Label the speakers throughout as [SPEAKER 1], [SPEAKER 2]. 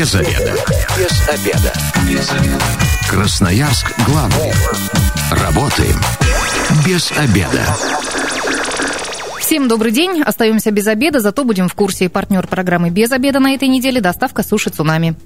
[SPEAKER 1] Без обеда. Без обеда. Без обеда. Красноярск главный. Работаем без обеда.
[SPEAKER 2] Всем добрый день. Остаемся без обеда, зато будем в курсе. Партнер программы «Без обеда» на этой неделе – доставка суши «Цунами».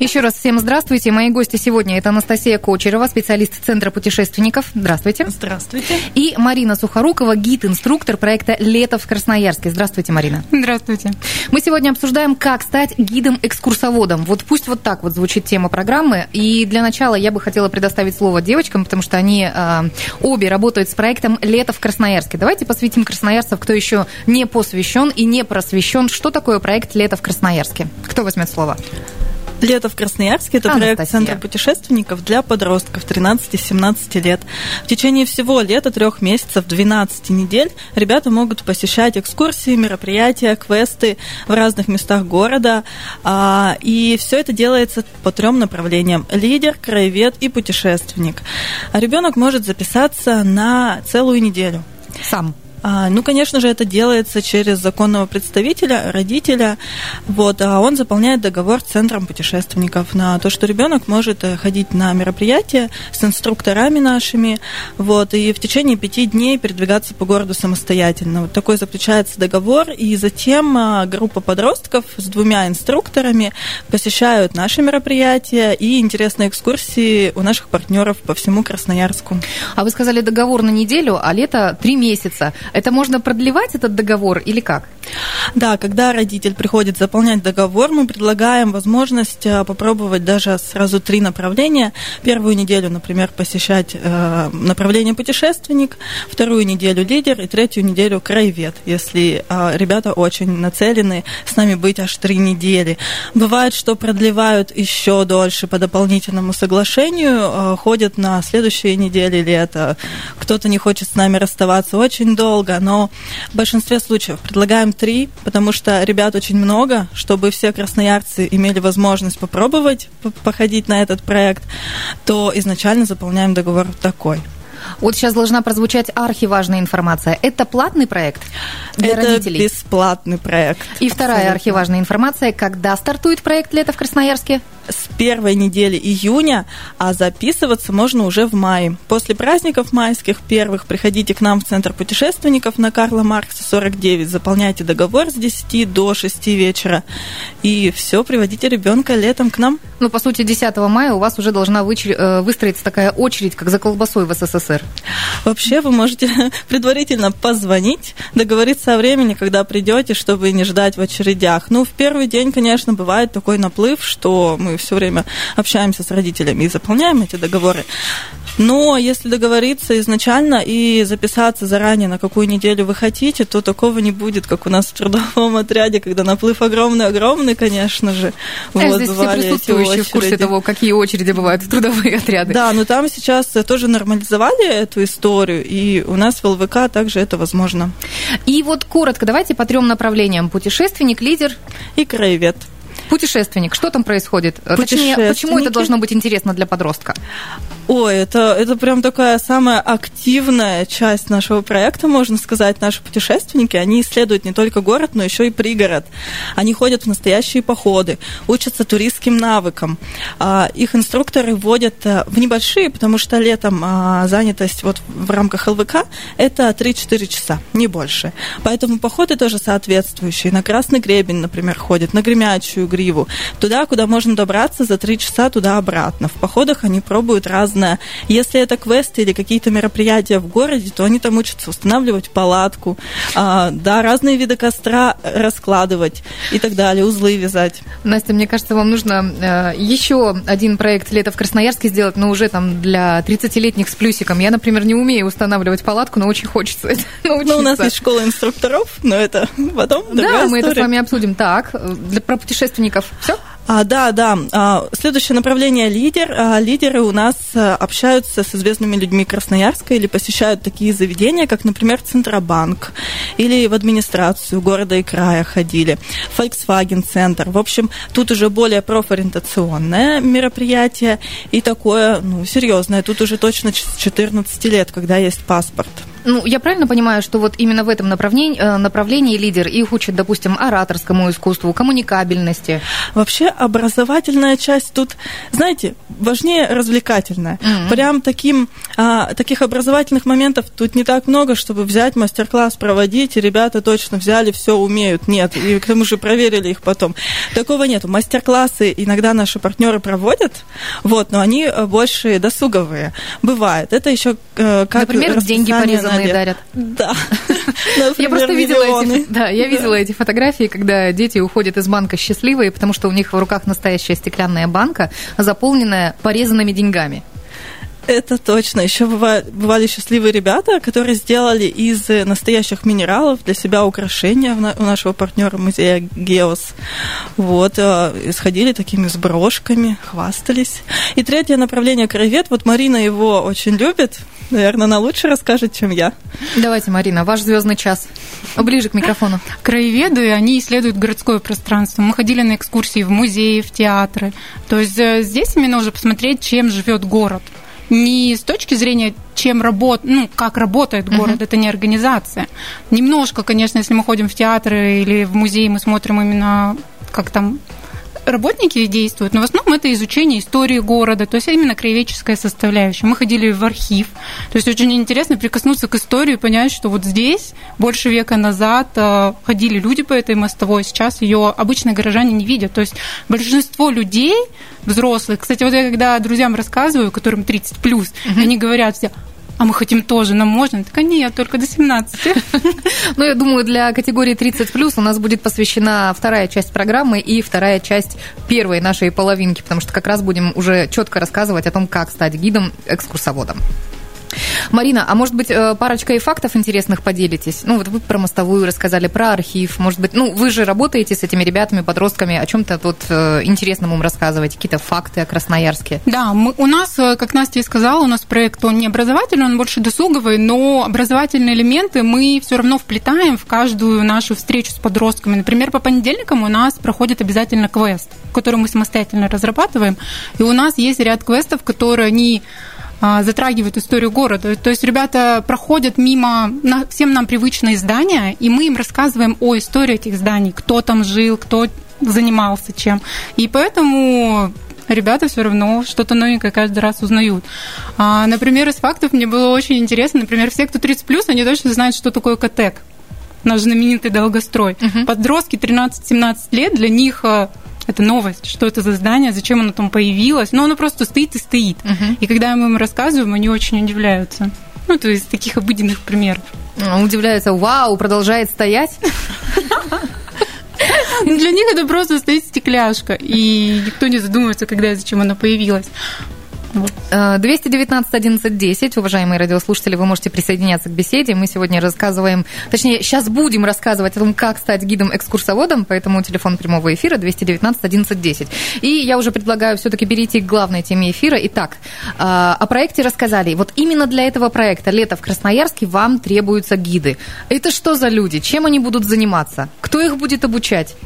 [SPEAKER 2] Еще раз всем здравствуйте. Мои гости сегодня – это Анастасия Кочерова, специалист Центра путешественников. Здравствуйте.
[SPEAKER 3] Здравствуйте.
[SPEAKER 2] И Марина Сухорукова, гид-инструктор проекта «Лето в Красноярске». Здравствуйте, Марина.
[SPEAKER 3] Здравствуйте.
[SPEAKER 2] Мы сегодня обсуждаем, как стать гидом-экскурсоводом. Вот пусть вот так вот звучит тема программы. И для начала я бы хотела предоставить слово девочкам, потому что они э, обе работают с проектом «Лето в Красноярске». Давайте посвятим красноярцев, кто еще не посвящен и не просвещен. Что такое проект «Лето в Красноярске»? Кто возьмет слово?
[SPEAKER 3] Лето в Красноярске – это
[SPEAKER 2] Анастасия.
[SPEAKER 3] проект Центра путешественников для подростков 13-17 лет. В течение всего лета, трех месяцев, 12 недель, ребята могут посещать экскурсии, мероприятия, квесты в разных местах города. А, И все это делается по трем направлениям – лидер, краевед и путешественник. А ребенок может записаться на целую неделю.
[SPEAKER 2] Сам.
[SPEAKER 3] А, Ну, конечно же, это делается через законного представителя, родителя. Вот, а он заполняет договор с центром путешественников на то, что ребенок может э, ходить на мероприятия с инструкторами нашими, вот, и в течение пяти дней передвигаться по городу самостоятельно. Вот такой заключается договор, и затем а, группа подростков с двумя инструкторами посещают наши мероприятия и интересные экскурсии у наших партнеров по всему Красноярску.
[SPEAKER 2] А вы сказали договор на неделю, а лето три месяца. Это можно продлевать этот договор или как?
[SPEAKER 3] Да, когда родитель приходит заполнять договор, мы предлагаем возможность э, попробовать даже сразу три направления. Первую неделю, например, посещать э, направление путешественник, вторую неделю лидер и третью неделю краевед, если э, ребята очень нацелены с нами быть аж три недели. Бывает, что продлевают еще дольше по дополнительному соглашению, ходят на следующие недели лета. Кто-то не хочет с нами расставаться очень долго, но в большинстве случаев предлагаем три, потому что ребят очень много, чтобы все красноярцы имели возможность попробовать походить на этот проект, то изначально заполняем договор такой.
[SPEAKER 2] Вот сейчас должна прозвучать архиважная информация. Это платный проект для
[SPEAKER 3] Это
[SPEAKER 2] родителей?
[SPEAKER 3] бесплатный проект.
[SPEAKER 2] И вторая
[SPEAKER 3] Абсолютно.
[SPEAKER 2] архиважная информация. Когда стартует проект «Лето в Красноярске»?
[SPEAKER 3] С первой недели июня, а записываться можно уже в мае. После праздников майских первых приходите к нам в Центр путешественников на Карла Маркса 49, заполняйте договор с 10 до 6 вечера, и все, приводите ребенка летом к нам.
[SPEAKER 2] Ну, по сути, 10 мая у вас уже должна вычер- э, выстроиться такая очередь, как за колбасой в СССР.
[SPEAKER 3] Вообще вы можете предварительно позвонить, договориться о времени, когда придете, чтобы не ждать в очередях. Ну, в первый день, конечно, бывает такой наплыв, что мы все время общаемся с родителями и заполняем эти договоры. Но если договориться изначально и записаться заранее, на какую неделю вы хотите, то такого не будет, как у нас в трудовом отряде, когда наплыв огромный-огромный, конечно же.
[SPEAKER 2] Э, Здесь все присутствующие в курсе того, какие очереди бывают в трудовые отряды.
[SPEAKER 3] Да, но там сейчас тоже нормализовали эту историю, и у нас в ЛВК также это возможно.
[SPEAKER 2] И вот коротко, давайте по трем направлениям. Путешественник, лидер,
[SPEAKER 3] И краевед.
[SPEAKER 2] Путешественник. Что там происходит? Э, Точнее, почему это должно быть интересно для подростка?
[SPEAKER 3] Ой, это, это прям такая самая активная часть нашего проекта, можно сказать. Наши путешественники, они исследуют не только город, но еще и пригород. Они ходят в настоящие походы, учатся туристским навыкам. А, Их инструкторы вводят а, в небольшие, потому что летом а, занятость вот в рамках ЛВК это 3-4 часа, не больше. Поэтому походы тоже соответствующие. На Красный Гребень, например, ходят, на Гремячую гриву. Туда, куда можно добраться за 3 часа, туда-обратно. В походах они пробуют разное. Если это квесты или какие-то мероприятия в городе, то они там учатся устанавливать палатку, а, да, разные виды костра раскладывать и так далее, узлы вязать.
[SPEAKER 2] Настя, мне кажется, вам нужно э, еще один проект «Лето в Красноярске» сделать, но уже там для 30-летних с плюсиком. Я, например, не умею устанавливать палатку, но очень хочется это научиться.
[SPEAKER 3] Ну, у нас есть школа инструкторов, но это потом
[SPEAKER 2] Да, мы это с вами обсудим. Так, э, для, про путешественников все?
[SPEAKER 3] А, да, да. А, следующее направление лидер. А, лидеры у нас а, общаются с известными людьми Красноярска или посещают такие заведения, как, например, Центробанк или в администрацию города и края ходили, Volkswagen центр. В общем, тут уже более профориентационное мероприятие и такое, ну, серьезное. Тут уже точно с 14 лет, когда есть паспорт.
[SPEAKER 2] Ну, я правильно понимаю, что вот именно в этом направлении, э, направлении лидер их учат, допустим, ораторскому искусству, коммуникабельности?
[SPEAKER 3] Вообще образовательная часть тут, знаете, важнее развлекательная. Mm-hmm. Прям таким, а, таких образовательных моментов тут не так много, чтобы взять мастер-класс, проводить, и ребята точно взяли, все умеют. Нет, и к тому же проверили их потом. Такого нету. Мастер-классы иногда наши партнеры проводят, вот, но они э, больше досуговые. Бывает. Это еще э, как
[SPEAKER 2] Например, деньги порезанные дарят.
[SPEAKER 3] Да.
[SPEAKER 2] Я просто видела эти, да, я видела эти фотографии, когда дети уходят из банка счастливые, потому что у них в руках настоящая стеклянная банка, заполненная порезанными деньгами.
[SPEAKER 3] Это точно. Еще бывали, бывали счастливые ребята, которые сделали из настоящих минералов для себя украшения у нашего партнера музея Геос. Вот, э, сходили такими с брошками, хвастались. И третье направление краевед. Вот Марина его очень любит. Наверное, она лучше расскажет, чем я.
[SPEAKER 2] Давайте, Марина, ваш звездный час. Ближе к микрофону.
[SPEAKER 4] Краеведы, они исследуют городское пространство. Мы ходили на экскурсии в музеи, в театры. То есть э, здесь именно уже посмотреть, чем живет город не с точки зрения, чем работ, ну, как работает город, uh-huh. это не организация. Немножко, конечно, если мы ходим в театры или в музей, мы смотрим именно, как там работники действуют, но в основном это изучение истории города, то есть именно краеведческая составляющая. Мы ходили в архив, то есть очень интересно прикоснуться к истории и понять, что вот здесь больше века назад э, ходили люди по этой мостовой, сейчас ее обычные горожане не видят. То есть большинство людей, взрослых, кстати, вот я когда друзьям рассказываю, которым 30 плюс, угу. они говорят все, а мы хотим тоже, нам можно? Так, а нет, только до 17.
[SPEAKER 2] Ну, я думаю, для категории 30+, у нас будет посвящена вторая часть программы и вторая часть первой нашей половинки, потому что как раз будем уже четко рассказывать о том, как стать гидом-экскурсоводом. Марина, а может быть, э, парочка и фактов интересных поделитесь? Ну, вот вы про мостовую рассказали, про архив, может быть, ну, вы же работаете с этими ребятами, подростками, о чем-то тут э, интересном им рассказываете, какие-то факты о Красноярске?
[SPEAKER 4] Да, мы, у нас, э, как Настя и сказала, у нас проект, он не образовательный, он больше досуговый, но образовательные элементы мы все равно вплетаем в каждую нашу встречу с подростками. Например, по понедельникам у нас проходит обязательно квест, который мы самостоятельно разрабатываем, и у нас есть ряд квестов, которые а, затрагивают историю города. То есть ребята проходят мимо всем нам привычные здания, и мы им рассказываем о истории этих зданий, кто там жил, кто занимался чем. И поэтому ребята все равно что-то новенькое каждый раз узнают. А, например, из фактов мне было очень интересно, например, все, кто 30+, они точно знают, что такое КТЭК наш знаменитый долгострой. Uh-huh. Подростки 13-17 лет, для них а, это новость, что это за здание, зачем оно там появилось. Но оно просто стоит и стоит. Uh-huh. И когда мы им рассказываем, они очень удивляются. Ну, то есть таких обыденных примеров.
[SPEAKER 2] Удивляются, вау, продолжает стоять.
[SPEAKER 4] Для них это просто стоит стекляшка, и никто не задумывается, когда и зачем она появилась.
[SPEAKER 2] 219 11 10, уважаемые радиослушатели, вы можете присоединяться к беседе. Мы сегодня рассказываем, точнее, сейчас будем рассказывать о том, как стать гидом-экскурсоводом, поэтому телефон прямого эфира 219 11 10. И я уже предлагаю все-таки перейти к главной теме эфира. Итак, а, о проекте рассказали. Вот именно для этого проекта «Лето в Красноярске» вам требуются гиды. Это что за люди? Чем они будут заниматься? Кто их будет обучать?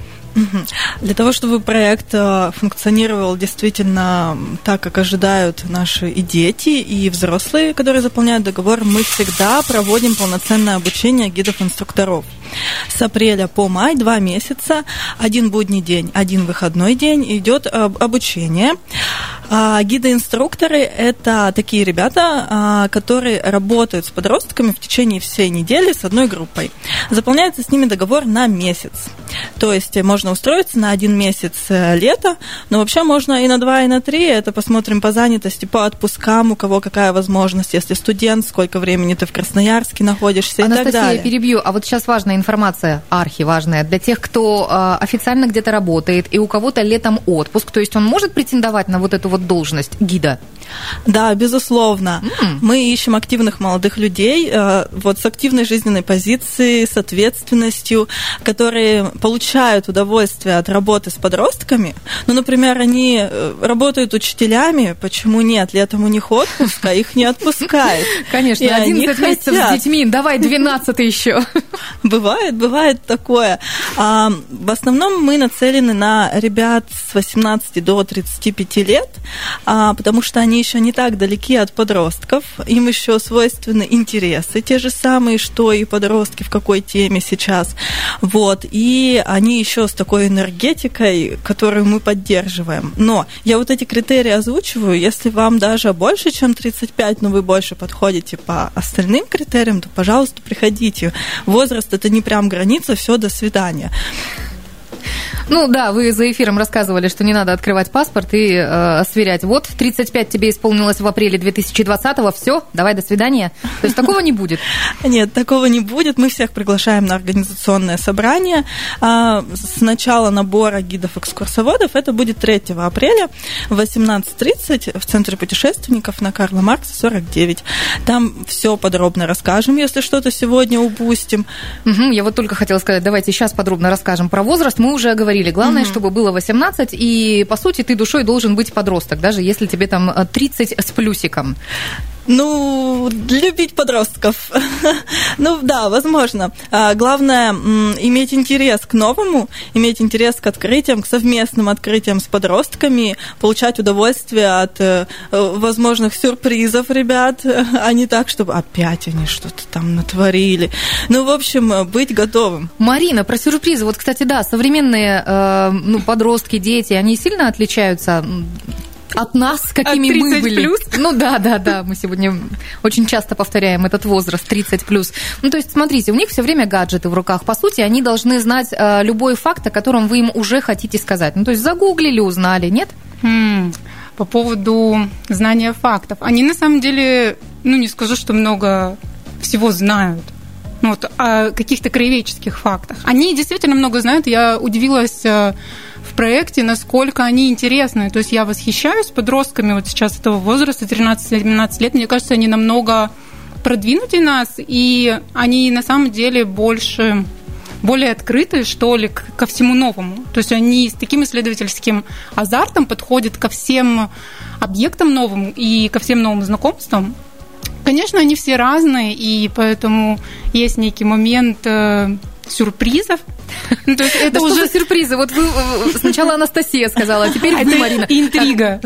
[SPEAKER 3] Для того, чтобы проект э, функционировал действительно так, как ожидают наши и дети, и взрослые, которые заполняют договор, мы всегда проводим полноценное обучение гидов-инструкторов. С апреля по май, два месяца, один будний день, один выходной день идет обучение. А, гиды-инструкторы – это такие ребята, а, которые работают с подростками в течение всей недели с одной группой. Заполняется с ними договор на месяц. То есть можно устроиться на один месяц э, лета, но вообще можно и на два, и на три. Это посмотрим по занятости, по отпускам, у кого какая возможность. Если студент, сколько времени ты в Красноярске находишься
[SPEAKER 2] Анастасия,
[SPEAKER 3] и так далее.
[SPEAKER 2] перебью. А вот сейчас важная информация, архиважная, для тех, кто э, официально где-то работает, и у кого-то летом отпуск. То есть он может претендовать на вот эту вот должность гида?
[SPEAKER 3] Да, безусловно. Mm. Мы ищем активных молодых людей э, вот с активной жизненной позицией, с ответственностью, которые получают удовольствие от работы с подростками. Ну, например, они э, работают учителями, почему нет? Летом у них отпуск, а их не отпускают.
[SPEAKER 2] Конечно, 11 месяцев с детьми, давай 12 еще.
[SPEAKER 3] Бывает, бывает такое. А, в основном мы нацелены на ребят с 18 до 35 лет, а, потому что они еще не так далеки от подростков, им еще свойственны интересы, те же самые, что и подростки в какой теме сейчас. Вот, и они еще с такой энергетикой, которую мы поддерживаем. Но я вот эти критерии озвучиваю, если вам даже больше, чем 35, но вы больше подходите по остальным критериям, то, пожалуйста, приходите. Возраст это не прям граница, все, до свидания.
[SPEAKER 2] Ну да, вы за эфиром рассказывали, что не надо открывать паспорт и э, сверять. Вот 35 тебе исполнилось в апреле 2020-го, все, давай до свидания. То есть такого не будет?
[SPEAKER 3] Нет, такого не будет. Мы всех приглашаем на организационное собрание. А, с начала набора гидов-экскурсоводов это будет 3 апреля в 18.30 в Центре путешественников на Карла Маркса 49. Там все подробно расскажем, если что-то сегодня упустим.
[SPEAKER 2] Угу, я вот только хотела сказать, давайте сейчас подробно расскажем про возраст. Мы уже говорили. Главное, угу. чтобы было 18, и, по сути, ты душой должен быть подросток, даже если тебе там 30 с плюсиком.
[SPEAKER 3] Ну, любить подростков. ну, да, возможно. А, главное иметь интерес к новому, иметь интерес к открытиям, к совместным открытиям с подростками, получать удовольствие от э, возможных сюрпризов ребят, а не так, чтобы опять они что-то там натворили. Ну, в общем, быть готовым.
[SPEAKER 2] Марина, про сюрпризы. Вот, кстати, да, современные э, ну, подростки, дети, они сильно отличаются от нас, какими от мы были. Плюс? Ну да, да, да. Мы сегодня очень часто повторяем этот возраст 30 плюс. Ну, то есть, смотрите, у них все время гаджеты в руках. По сути, они должны знать э, любой факт, о котором вы им уже хотите сказать. Ну, то есть загуглили, узнали, нет?
[SPEAKER 4] Hmm. По поводу знания фактов. Они на самом деле, ну, не скажу, что много всего знают вот, о каких-то краеведческих фактах. Они действительно много знают. Я удивилась э, в проекте, насколько они интересны. То есть я восхищаюсь подростками вот сейчас этого возраста, 13-17 лет. Мне кажется, они намного продвинутее нас, и они на самом деле больше более открыты, что ли, ко всему новому. То есть они с таким исследовательским азартом подходят ко всем объектам новым и ко всем новым знакомствам. Конечно, они все разные, и поэтому есть некий момент э, сюрпризов.
[SPEAKER 2] Ну, то есть это да уже что сюрпризы. Вот вы э, сначала Анастасия сказала, а теперь вы, Марина.
[SPEAKER 4] Интрига.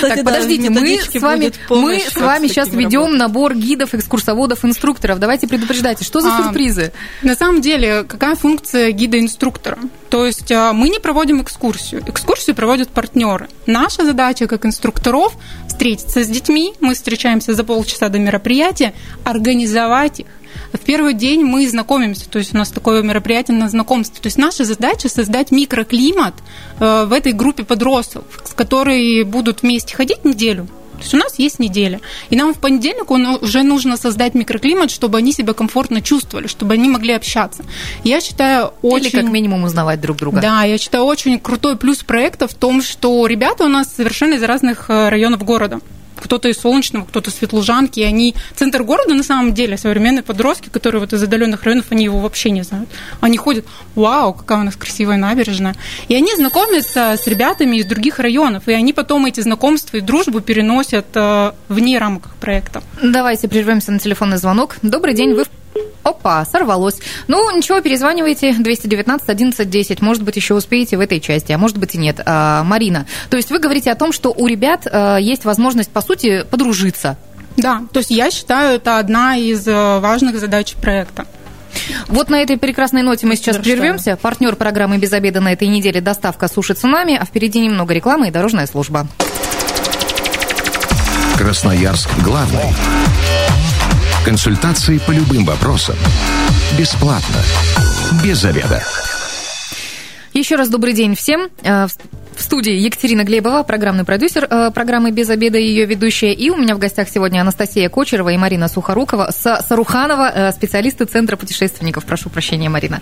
[SPEAKER 2] Так, подождите, мы с вами, мы с вами сейчас ведем набор гидов, экскурсоводов, инструкторов. Давайте предупреждайте, что за а, сюрпризы?
[SPEAKER 4] На самом деле, какая функция гида-инструктора? То есть а, мы не проводим экскурсию. Экскурсию проводят партнеры. Наша задача как инструкторов встретиться с детьми. Мы встречаемся за полчаса до мероприятия, организовать их в первый день мы знакомимся, то есть у нас такое мероприятие на знакомстве. То есть наша задача создать микроклимат э, в этой группе подростков, с которой будут вместе ходить неделю. То есть у нас есть неделя. И нам в понедельник уже нужно создать микроклимат, чтобы они себя комфортно чувствовали, чтобы они могли общаться. Я считаю очень...
[SPEAKER 2] Или как минимум узнавать друг друга.
[SPEAKER 4] Да, я считаю очень крутой плюс проекта в том, что ребята у нас совершенно из разных э, районов города кто-то из Солнечного, кто-то из Светлужанки, и они... Центр города, на самом деле, современные подростки, которые вот из отдаленных районов, они его вообще не знают. Они ходят, вау, какая у нас красивая набережная. И они знакомятся с ребятами из других районов, и они потом эти знакомства и дружбу переносят э, вне рамок проекта.
[SPEAKER 2] Давайте прервемся на телефонный звонок. Добрый день, вы Опа, сорвалось. Ну, ничего, перезванивайте 219 11 10. Может быть, еще успеете в этой части, а может быть и нет. А, Марина, то есть вы говорите о том, что у ребят а, есть возможность, по сути, подружиться.
[SPEAKER 4] Да, то есть я считаю, это одна из э, важных задач проекта.
[SPEAKER 2] Вот на этой прекрасной ноте мы сейчас прервемся. Партнер программы «Без обеда» на этой неделе доставка суши цунами, а впереди немного рекламы и дорожная служба.
[SPEAKER 1] Красноярск главный. Консультации по любым вопросам. Бесплатно. Без заведа.
[SPEAKER 2] Еще раз добрый день всем. В студии Екатерина Глебова, программный продюсер э, программы «Без обеда» и ее ведущая. И у меня в гостях сегодня Анастасия Кочерова и Марина Сухорукова, Саруханова, э, специалисты Центра путешественников. Прошу прощения, Марина.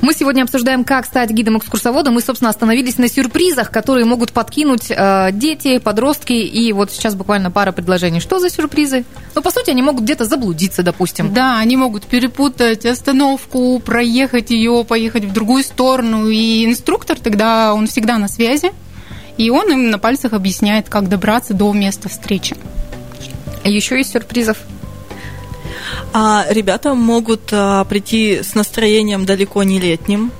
[SPEAKER 2] Мы сегодня обсуждаем, как стать гидом-экскурсоводом. Мы, собственно, остановились на сюрпризах, которые могут подкинуть э, дети, подростки. И вот сейчас буквально пара предложений. Что за сюрпризы? Ну, по сути, они могут где-то заблудиться, допустим.
[SPEAKER 4] Да, они могут перепутать остановку, проехать ее, поехать в другую сторону. И инструктор тогда, он всегда на связи и он им на пальцах объясняет, как добраться до места встречи.
[SPEAKER 2] Еще есть сюрпризов?
[SPEAKER 3] А ребята могут а, прийти с настроением далеко не летним.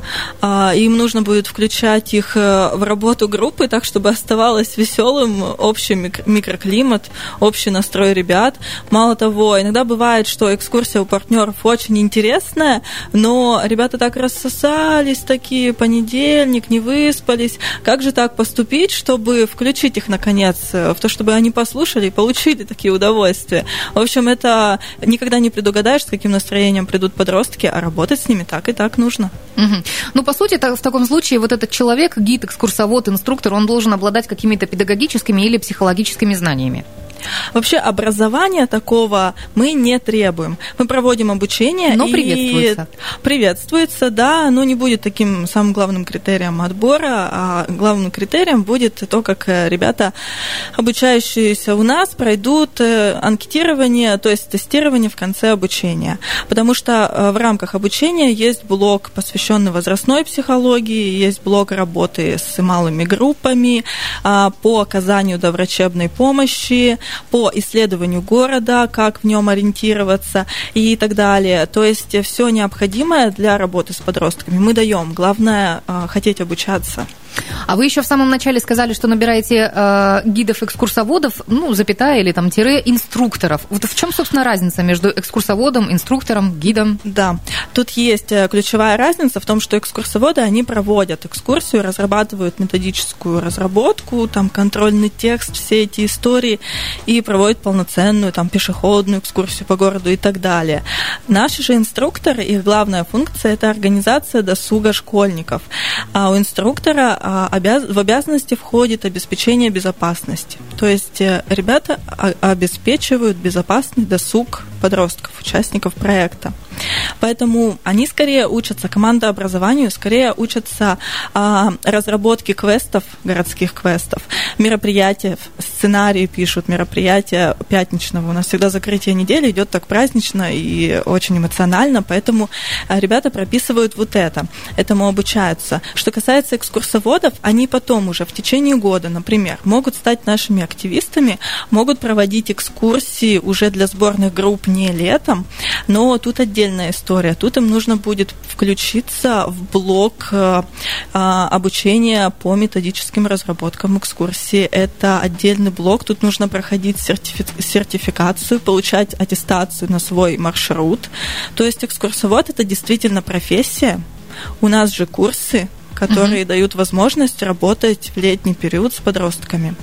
[SPEAKER 3] А, им нужно будет включать их а, в работу группы, так чтобы оставалось веселым общий микроклимат, общий настрой ребят. Мало того, иногда бывает, что экскурсия у партнеров очень интересная, но ребята так рассосались, такие понедельник, не выспались. Как же так поступить, чтобы включить их наконец в то, чтобы они послушали и получили такие удовольствия? В общем, это никогда не предугадаешь, с каким настроением придут подростки, а работать с ними так и так нужно.
[SPEAKER 2] Угу. Ну, по сути, в таком случае вот этот человек, гид, экскурсовод, инструктор, он должен обладать какими-то педагогическими или психологическими знаниями.
[SPEAKER 3] Вообще образования такого мы не требуем. Мы проводим обучение.
[SPEAKER 2] Но приветствуется.
[SPEAKER 3] Приветствуется, да, но не будет таким самым главным критерием отбора, а главным критерием будет то, как э, ребята, обучающиеся у нас, пройдут э, анкетирование, то есть тестирование в конце обучения. Потому что э, в рамках обучения есть блок, посвященный возрастной психологии, есть блок работы с малыми группами, а, по оказанию доврачебной помощи, по исследованию города, как в нем ориентироваться и так далее. То есть все необходимое для работы с подростками мы даем. Главное э, хотеть обучаться.
[SPEAKER 2] А вы еще в самом начале сказали, что набираете э, гидов-экскурсоводов, ну, запятая или там тире инструкторов. Вот в чем, собственно, разница между экскурсоводом, инструктором, гидом?
[SPEAKER 3] Да, тут есть э, ключевая разница в том, что экскурсоводы, они проводят экскурсию, разрабатывают методическую разработку, там, контрольный текст, все эти истории, и проводят полноценную, там, пешеходную экскурсию по городу и так далее. Наши же инструкторы, их главная функция – это организация досуга школьников. А у инструктора а, в обязанности входит обеспечение безопасности. То есть э, ребята обеспечивают безопасный досуг подростков, участников проекта. Поэтому они скорее учатся командообразованию, скорее учатся а, разработке квестов, городских квестов, мероприятия, сценарии пишут, мероприятия пятничного. У нас всегда закрытие недели идет так празднично и очень эмоционально, поэтому а, ребята прописывают вот это, этому обучаются. Что касается экскурсоводов, они потом уже в течение года, например, могут стать нашими активистами, могут проводить экскурсии уже для сборных групп не летом, но тут отдельная история. Тут им нужно будет включиться в блок э, а, обучения по методическим разработкам экскурсии. Это отдельный блок. Тут нужно проходить сертификацию, получать аттестацию на свой маршрут. То есть экскурсовод это действительно профессия. У нас же курсы, которые угу. дают возможность работать в летний период с подростками.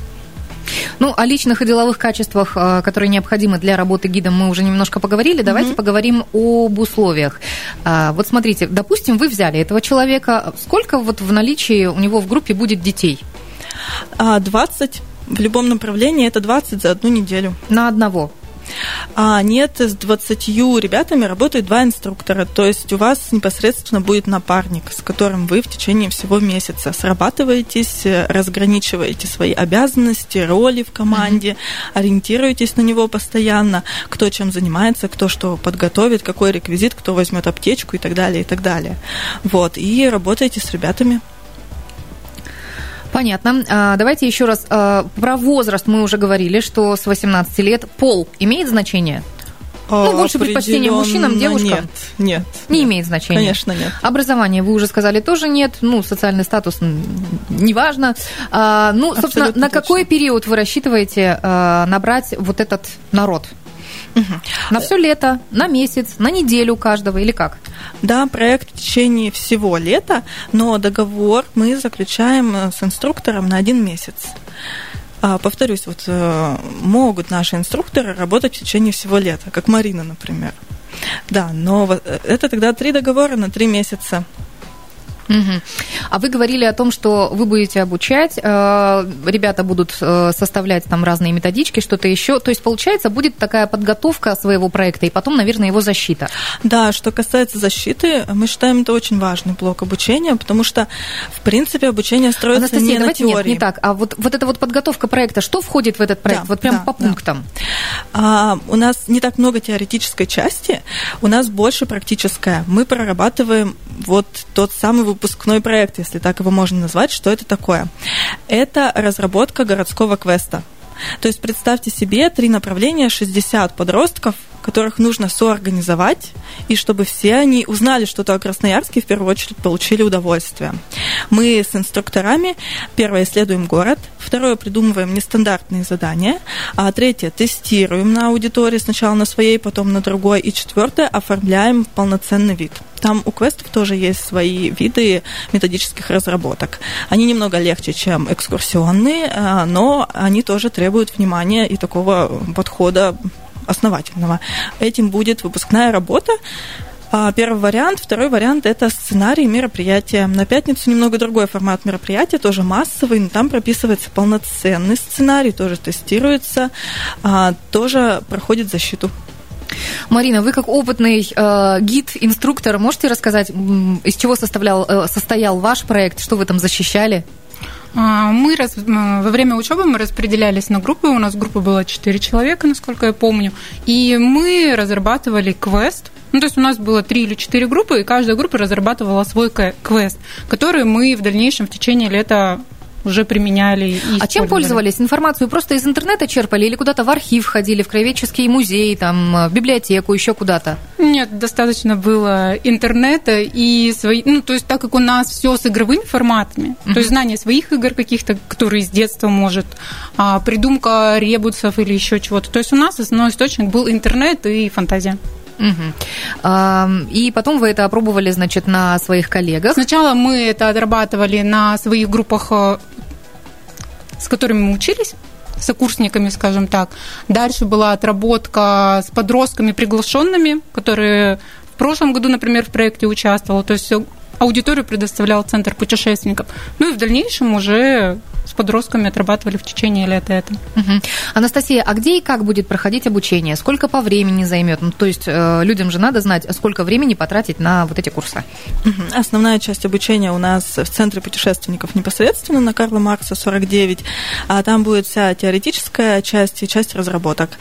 [SPEAKER 2] Ну, о личных и деловых качествах, э, которые необходимы для работы гидом, мы уже немножко поговорили. Давайте mm-hmm. поговорим об условиях. А, вот смотрите, допустим, вы взяли этого человека. Сколько вот в наличии у него в группе будет детей?
[SPEAKER 3] 20 а, в любом направлении это 20 за одну неделю.
[SPEAKER 2] На одного?
[SPEAKER 3] А нет, с 20 ребятами работают два инструктора. То есть у вас непосредственно будет напарник, с которым вы в течение всего месяца срабатываетесь, разграничиваете свои обязанности, роли в команде, mm-hmm. ориентируетесь на него постоянно, кто чем занимается, кто что подготовит, какой реквизит, кто возьмет аптечку и так далее, и так далее. Вот, и работаете с ребятами.
[SPEAKER 2] Понятно. А, давайте еще раз а, про возраст мы уже говорили, что с 18 лет пол имеет значение?
[SPEAKER 3] Ну, больше предпочтение мужчинам, девушкам? Нет, нет.
[SPEAKER 2] Не
[SPEAKER 3] нет.
[SPEAKER 2] имеет значения?
[SPEAKER 3] Конечно, нет.
[SPEAKER 2] Образование, вы уже сказали, тоже нет. Ну, социальный статус неважно. А, ну, собственно, Абсолютно на точно. какой период вы рассчитываете а, набрать вот этот народ? Угу. На все лето, на месяц, на неделю каждого или как?
[SPEAKER 3] Да, проект в течение всего лета, но договор мы заключаем э, с инструктором на один месяц. А, повторюсь, вот э, могут наши инструкторы работать в течение всего лета, как Марина, например. Да, но э, это тогда три договора на три месяца.
[SPEAKER 2] Угу. А вы говорили о том, что вы будете обучать, э, ребята будут э, составлять там разные методички, что-то еще. То есть, получается, будет такая подготовка своего проекта и потом, наверное, его защита.
[SPEAKER 3] Да, что касается защиты, мы считаем это очень важный блок обучения, потому что, в принципе, обучение строится Анастасия, не на теории. Нет,
[SPEAKER 2] не так. А вот, вот эта вот подготовка проекта, что входит в этот проект? Да, вот прям да, по пунктам. Да.
[SPEAKER 3] А, у нас не так много теоретической части, у нас больше практическая. Мы прорабатываем вот тот самый выпускной проект, если так его можно назвать. Что это такое? Это разработка городского квеста. То есть представьте себе три направления, 60 подростков, которых нужно соорганизовать, и чтобы все они узнали что-то о Красноярске, в первую очередь получили удовольствие. Мы с инструкторами, первое, исследуем город, второе, придумываем нестандартные задания, а третье, тестируем на аудитории, сначала на своей, потом на другой, и четвертое, оформляем полноценный вид. Там у квестов тоже есть свои виды методических разработок. Они немного легче, чем экскурсионные, а, но они тоже требуют внимания и такого подхода основательного. Этим будет выпускная работа. А, первый вариант. Второй вариант – это сценарий мероприятия. На пятницу немного другой формат мероприятия, тоже массовый, но там прописывается полноценный сценарий, тоже тестируется, а, тоже проходит защиту.
[SPEAKER 2] Марина, вы как опытный э, гид, инструктор, можете рассказать, из чего составлял, э, состоял ваш проект, что вы там защищали?
[SPEAKER 4] А, мы раз, во время учебы мы распределялись на группы. У нас группа была 4 человека, насколько я помню. И мы разрабатывали квест. Ну, то есть у нас было 3 или 4 группы, и каждая группа разрабатывала свой квест, который мы в дальнейшем в течение лета уже применяли. И
[SPEAKER 2] а чем пользовались? Информацию просто из интернета черпали или куда-то в архив ходили, в краеведческий музей, там, в библиотеку, еще куда-то?
[SPEAKER 4] Нет, достаточно было интернета и свои... Ну, то есть так как у нас все с игровыми форматами, uh-huh. то есть знание своих игр каких-то, которые с детства может, а, придумка ребусов или еще чего-то. То есть у нас основной источник был интернет и фантазия.
[SPEAKER 2] Угу. И потом вы это опробовали, значит, на своих коллегах?
[SPEAKER 4] Сначала мы это отрабатывали на своих группах, э, с которыми мы учились сокурсниками, скажем так. Дальше была отработка с подростками приглашенными, которые в прошлом году, например, в проекте участвовал. То есть аудиторию предоставлял Центр путешественников. Ну и в дальнейшем уже с подростками отрабатывали в течение лета это.
[SPEAKER 2] Угу. Анастасия, а где и как будет проходить обучение? Сколько по времени займет? Ну, то есть э, людям же надо знать, сколько времени потратить на вот эти курсы.
[SPEAKER 3] Угу. Основная часть обучения у нас в Центре путешественников непосредственно на Карла Маркса 49, а там будет вся теоретическая часть и часть разработок.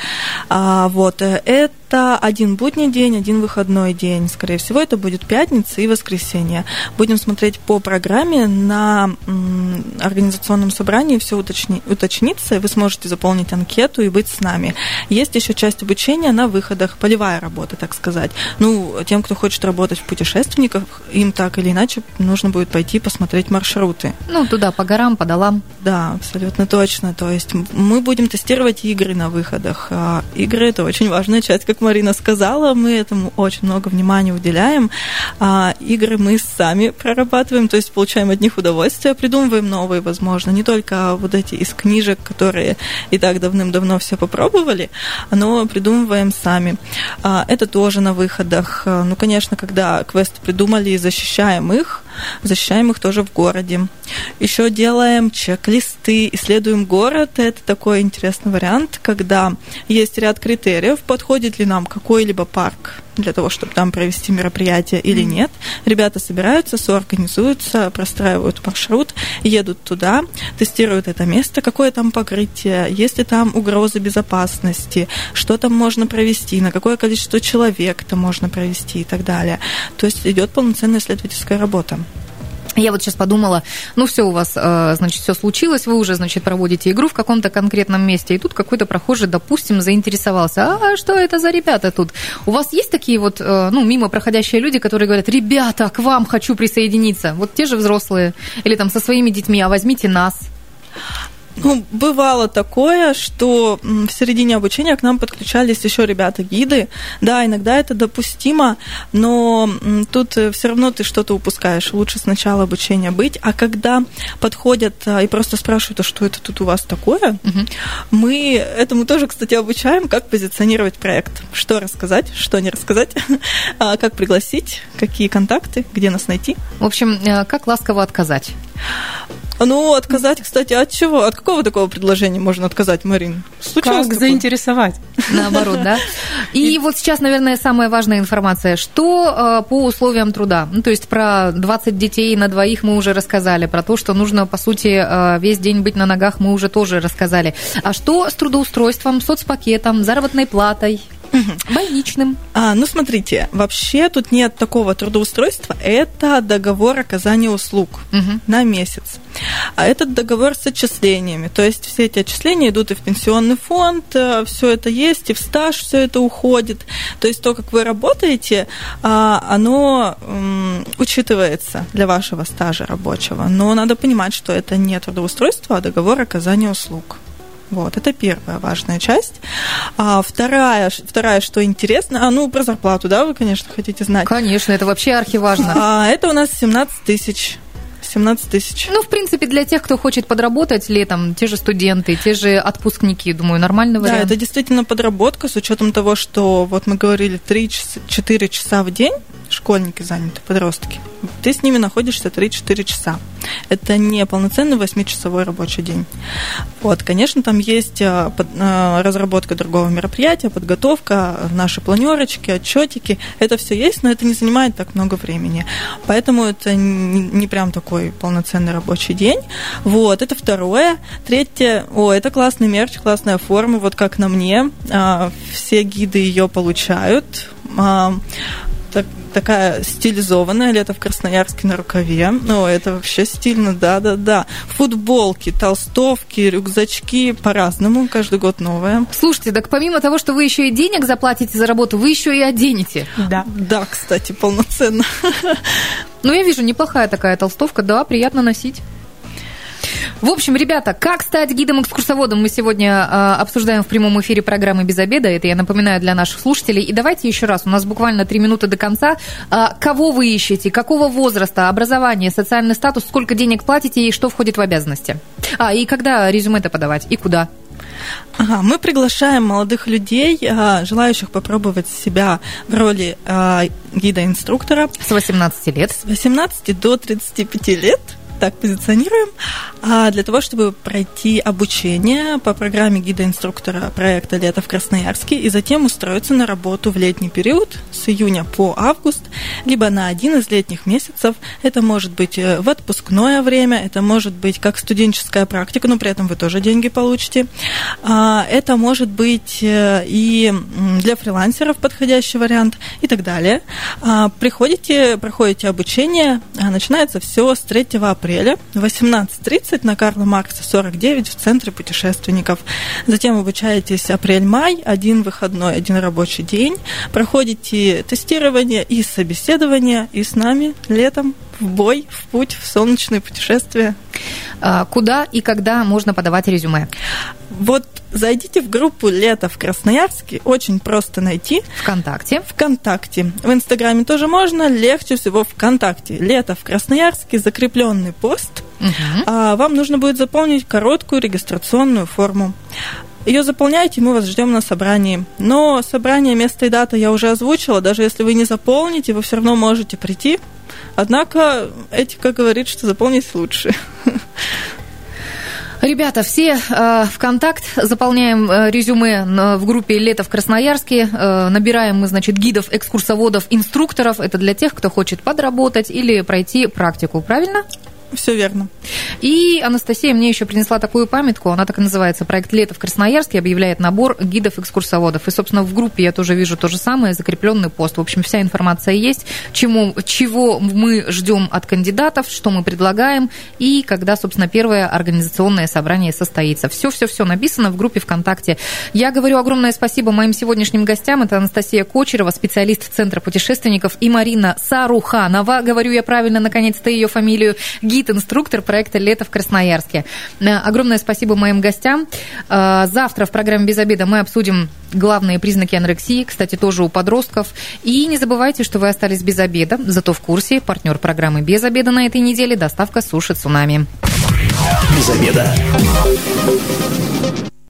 [SPEAKER 3] А, вот, э, это один будний день, один выходной день. Скорее всего, это будет пятница и воскресенье. Будем смотреть по программе на организационном собрании все уточни, уточнится, вы сможете заполнить анкету и быть с нами. Есть еще часть обучения на выходах, полевая работа, так сказать. Ну, тем, кто хочет работать в путешественниках, им так или иначе нужно будет пойти посмотреть маршруты.
[SPEAKER 2] Ну, туда, по горам, по долам.
[SPEAKER 3] Да, абсолютно точно. То есть мы будем тестировать игры на выходах. А игры – это очень важная часть, как Марина сказала. Мы этому очень много внимания уделяем. А игры мы сами прорабатываем, то есть получаем от них удовольствие, придумываем новые, возможно, не только вот эти из книжек, которые и так давным-давно все попробовали, но придумываем сами. А, это тоже на выходах. Ну, конечно, когда квесты придумали защищаем их, защищаем их тоже в городе. Еще делаем чек-листы, исследуем город. Это такой интересный вариант, когда есть ряд критериев, подходит ли нам какой-либо парк для того, чтобы там провести мероприятие или нет. Ребята собираются, соорганизуются, простраивают маршрут, едут туда, тестируют это место, какое там покрытие, есть ли там угрозы безопасности, что там можно провести, на какое количество человек там можно провести и так далее. То есть идет полноценная исследовательская работа.
[SPEAKER 2] Я вот сейчас подумала, ну все у вас, э, значит, все случилось, вы уже, значит, проводите игру в каком-то конкретном месте, и тут какой-то прохожий, допустим, заинтересовался, а что это за ребята тут? У вас есть такие вот, э, ну, мимо проходящие люди, которые говорят, ребята, к вам хочу присоединиться, вот те же взрослые, или там со своими детьми, а возьмите нас.
[SPEAKER 3] Ну, бывало такое, что в середине обучения к нам подключались еще ребята-гиды. Да, иногда это допустимо, но тут э, все равно ты что-то упускаешь. Лучше сначала обучения быть. А когда подходят а, и просто спрашивают, а что это тут у вас такое, угу. мы этому тоже, кстати, обучаем, как позиционировать проект. Что рассказать, что не рассказать, а, как пригласить, какие контакты, где нас найти.
[SPEAKER 2] В общем, э, как ласково отказать.
[SPEAKER 3] Ну, отказать, кстати, от чего? От какого такого предложения можно отказать, Марин?
[SPEAKER 4] Случилось как такое? заинтересовать?
[SPEAKER 2] Наоборот, да? И вот сейчас, наверное, самая важная информация. Что э, по условиям труда? Ну, то есть про 20 детей на двоих мы уже рассказали, про то, что нужно, по сути, э, весь день быть на ногах, мы уже тоже рассказали. А что с трудоустройством, соцпакетом, заработной платой? Больничным.
[SPEAKER 3] А, ну, смотрите, вообще тут нет такого трудоустройства. Это договор оказания услуг
[SPEAKER 2] Мгм.
[SPEAKER 3] на месяц. А этот договор с отчислениями. То есть все эти отчисления идут и в пенсионный фонд, все это есть, и в стаж все это уходит. То есть то, как вы работаете, а, оно учитывается для вашего стажа рабочего. Но надо понимать, что это не трудоустройство, а договор оказания услуг. Вот, это первая важная часть. А вторая, вторая, что интересно, а ну про зарплату, да, вы, конечно, хотите знать.
[SPEAKER 2] Конечно, это вообще архиважно.
[SPEAKER 3] А, это у нас 17 тысяч. 17 тысяч.
[SPEAKER 2] Ну, в принципе, для тех, кто хочет подработать летом, те же студенты, те же отпускники, думаю, нормальный
[SPEAKER 3] Да,
[SPEAKER 2] вариант.
[SPEAKER 3] это действительно подработка с учетом того, что вот мы говорили 3-4 часа в день школьники заняты, подростки. Ты с ними находишься 3-4 часа. Это не полноценный 8-часовой рабочий день. Вот, конечно, там есть а, под- а, разработка другого мероприятия, подготовка, наши планерочки, отчетики. Это все есть, но это не занимает так много времени. Поэтому это не, прям такой полноценный рабочий день. Вот, это второе. Третье, о, это классный мерч, классная форма, вот как на мне. А, Все гиды ее получают. Так- такая стилизованная, лето в Красноярске на рукаве. Ну, это вообще стильно, да-да-да. Футболки, толстовки, рюкзачки по-разному, каждый год новое.
[SPEAKER 2] Слушайте, так помимо того, что вы еще и денег заплатите за работу, вы еще и оденете.
[SPEAKER 4] Да.
[SPEAKER 3] Да, кстати, полноценно.
[SPEAKER 2] Ну, я вижу, неплохая такая толстовка, да, приятно носить. В общем, ребята, как стать гидом-экскурсоводом, мы сегодня э, обсуждаем в прямом эфире программы «Без обеда». Это я напоминаю для наших слушателей. И давайте еще раз, у нас буквально три минуты до конца. А, кого вы ищете, какого возраста, образование, социальный статус, сколько денег платите и что входит в обязанности? А, и когда резюме-то подавать, и куда?
[SPEAKER 3] Ага, мы приглашаем молодых людей, а, желающих попробовать себя в роли гида-инструктора
[SPEAKER 2] С 18 лет.
[SPEAKER 3] с 18 до 35 лет. Так позиционируем, а, для того, чтобы пройти обучение по программе гида-инструктора проекта «Лето в Красноярске» и затем устроиться на работу в летний период с июня по август, либо на один из летних месяцев. Это может быть э, в отпускное время, это может быть как студенческая практика, но при этом вы тоже деньги получите. А, Это может быть э, и для фрилансеров подходящий вариант и так далее. А, Приходите, проходите обучение, а, начинается все с 3 апреля в 18.30 на Карла Маркса 49 в Центре путешественников. Затем обучаетесь апрель-май, один выходной, один рабочий день. Проходите тестирование и собеседование, и с нами летом в бой, в путь, в солнечное путешествие.
[SPEAKER 2] А, куда и когда можно подавать резюме?
[SPEAKER 3] Вот зайдите в группу «Лето в Красноярске», очень просто найти.
[SPEAKER 2] ВКонтакте.
[SPEAKER 3] ВКонтакте. В Инстаграме тоже можно, легче всего ВКонтакте. «Лето в Красноярске», закрепленный пост.
[SPEAKER 2] Мгм.
[SPEAKER 3] А вам нужно будет заполнить короткую регистрационную форму. Ее заполняйте, мы вас ждем на собрании. Но собрание, место и дата я уже озвучила. Даже если вы не заполните, вы все равно можете прийти. Однако этика говорит, что заполнить лучше.
[SPEAKER 2] Ребята, все э, в контакт, заполняем э, резюме на- в группе «Лето в Красноярске», э, набираем мы, значит, гидов, экскурсоводов, инструкторов. Это для тех, кто хочет подработать или пройти практику, правильно?
[SPEAKER 3] Все верно.
[SPEAKER 2] И Анастасия мне еще принесла такую памятку, она так и называется, проект «Лето в Красноярске» объявляет набор гидов-экскурсоводов. И, собственно, в группе я тоже вижу то же самое, закрепленный пост. В общем, вся информация есть, чему, чего мы ждем от кандидатов, что мы предлагаем, и когда, собственно, первое организационное собрание состоится. Все-все-все написано в группе ВКонтакте. Я говорю огромное спасибо моим сегодняшним гостям. Это Анастасия Кочерова, специалист Центра путешественников, и Марина Саруханова, говорю я правильно, наконец-то ее фамилию, гид-инструктор проекта «Лето в Красноярске». Э, Огромное спасибо моим гостям. Э, Завтра в программе «Без обеда» мы обсудим главные признаки анорексии, кстати, тоже у подростков. И не забывайте, что вы остались без обеда, зато в курсе партнер программы «Без обеда» на этой неделе – доставка суши «Цунами».
[SPEAKER 1] Без обеда.